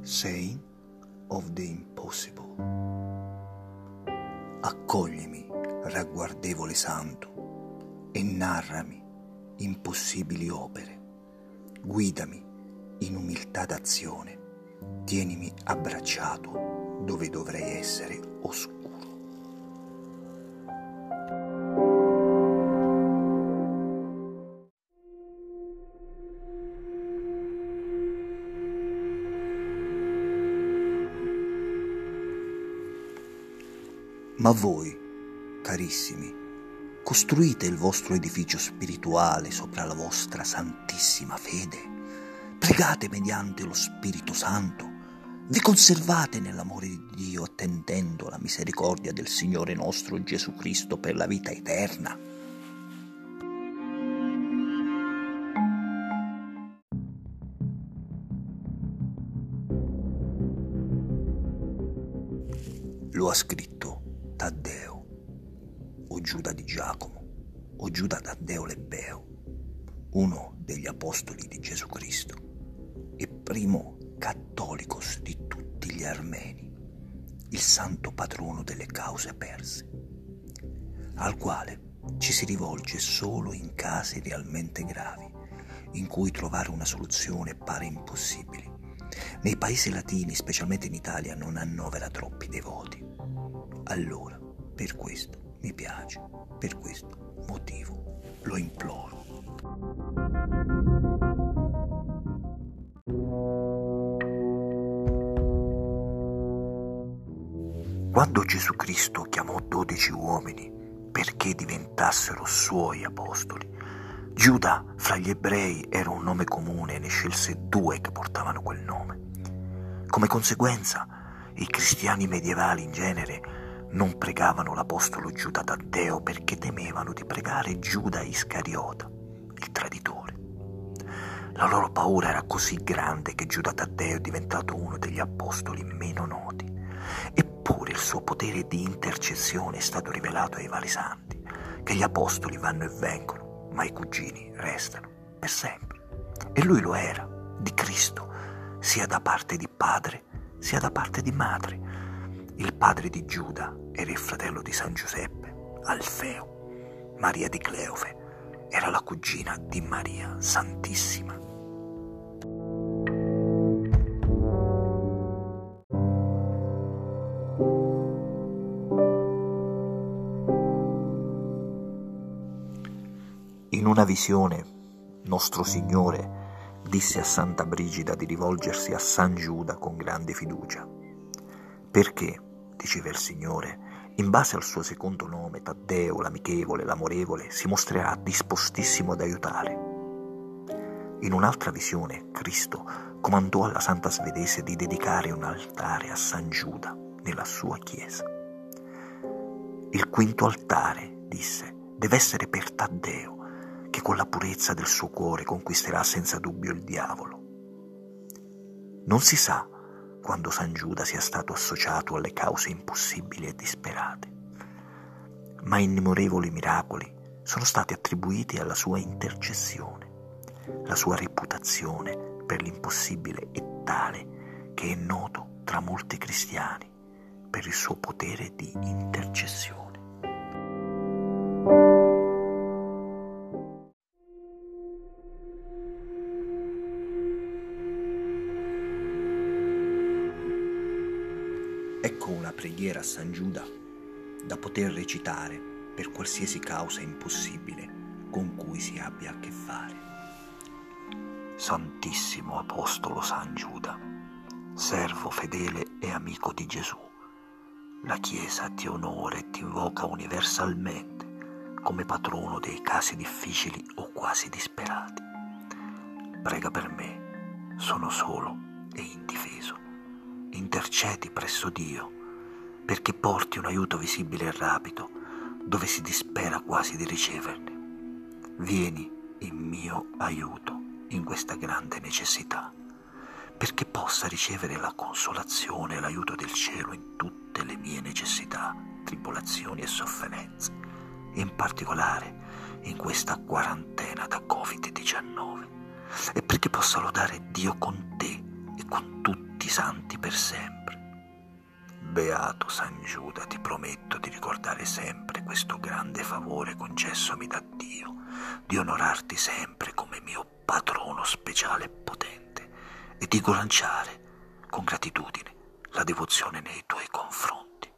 Saying of the Impossible. Accoglimi, ragguardevole santo, e narrami impossibili opere. Guidami in umiltà d'azione, tienimi abbracciato dove dovrei essere oscuro. Ma voi, carissimi, costruite il vostro edificio spirituale sopra la vostra santissima fede, pregate mediante lo Spirito Santo, vi conservate nell'amore di Dio attendendo la misericordia del Signore nostro Gesù Cristo per la vita eterna. Lo ha scritto Taddeo, o Giuda di Giacomo, o Giuda Taddeo Lebbeo, uno degli apostoli di Gesù Cristo e primo cattolicos di tutti gli armeni, il santo patrono delle cause perse, al quale ci si rivolge solo in casi realmente gravi, in cui trovare una soluzione pare impossibile. Nei paesi latini, specialmente in Italia, non annovera troppi devoti. Allora, per questo mi piace, per questo motivo lo imploro. Quando Gesù Cristo chiamò dodici uomini perché diventassero suoi apostoli, Giuda fra gli ebrei era un nome comune e ne scelse due che portavano quel nome. Come conseguenza, i cristiani medievali in genere non pregavano l'apostolo Giuda Taddeo perché temevano di pregare Giuda Iscariota, il traditore. La loro paura era così grande che Giuda Taddeo è diventato uno degli apostoli meno noti. Eppure il suo potere di intercessione è stato rivelato ai vari santi, che gli apostoli vanno e vengono, ma i cugini restano per sempre. E lui lo era, di Cristo, sia da parte di padre sia da parte di madre il padre di Giuda era il fratello di San Giuseppe, Alfeo. Maria di Cleofe era la cugina di Maria Santissima. In una visione, nostro Signore disse a Santa Brigida di rivolgersi a San Giuda con grande fiducia. Perché? Diceva il Signore, in base al suo secondo nome, Taddeo, l'amichevole, l'amorevole, si mostrerà dispostissimo ad aiutare. In un'altra visione, Cristo comandò alla Santa Svedese di dedicare un altare a San Giuda nella sua chiesa. Il quinto altare, disse, deve essere per Taddeo, che con la purezza del suo cuore conquisterà senza dubbio il diavolo. Non si sa quando San Giuda sia stato associato alle cause impossibili e disperate. Ma innumerevoli miracoli sono stati attribuiti alla sua intercessione. La sua reputazione per l'impossibile è tale che è noto tra molti cristiani per il suo potere di intercessione. Ecco una preghiera a San Giuda da poter recitare per qualsiasi causa impossibile con cui si abbia a che fare. Santissimo Apostolo San Giuda, servo fedele e amico di Gesù, la Chiesa ti onora e ti invoca universalmente come patrono dei casi difficili o quasi disperati. Prega per me, sono solo e indifeso intercedi presso Dio perché porti un aiuto visibile e rapido dove si dispera quasi di riceverne. Vieni in mio aiuto in questa grande necessità, perché possa ricevere la consolazione e l'aiuto del cielo in tutte le mie necessità, tribolazioni e sofferenze, in particolare in questa quarantena da Covid-19 e perché possa lodare Dio con te e con tutti i santi per sempre. Beato San Giuda, ti prometto di ricordare sempre questo grande favore concessomi da Dio, di onorarti sempre come mio patrono speciale e potente e di lanciare con gratitudine la devozione nei tuoi confronti.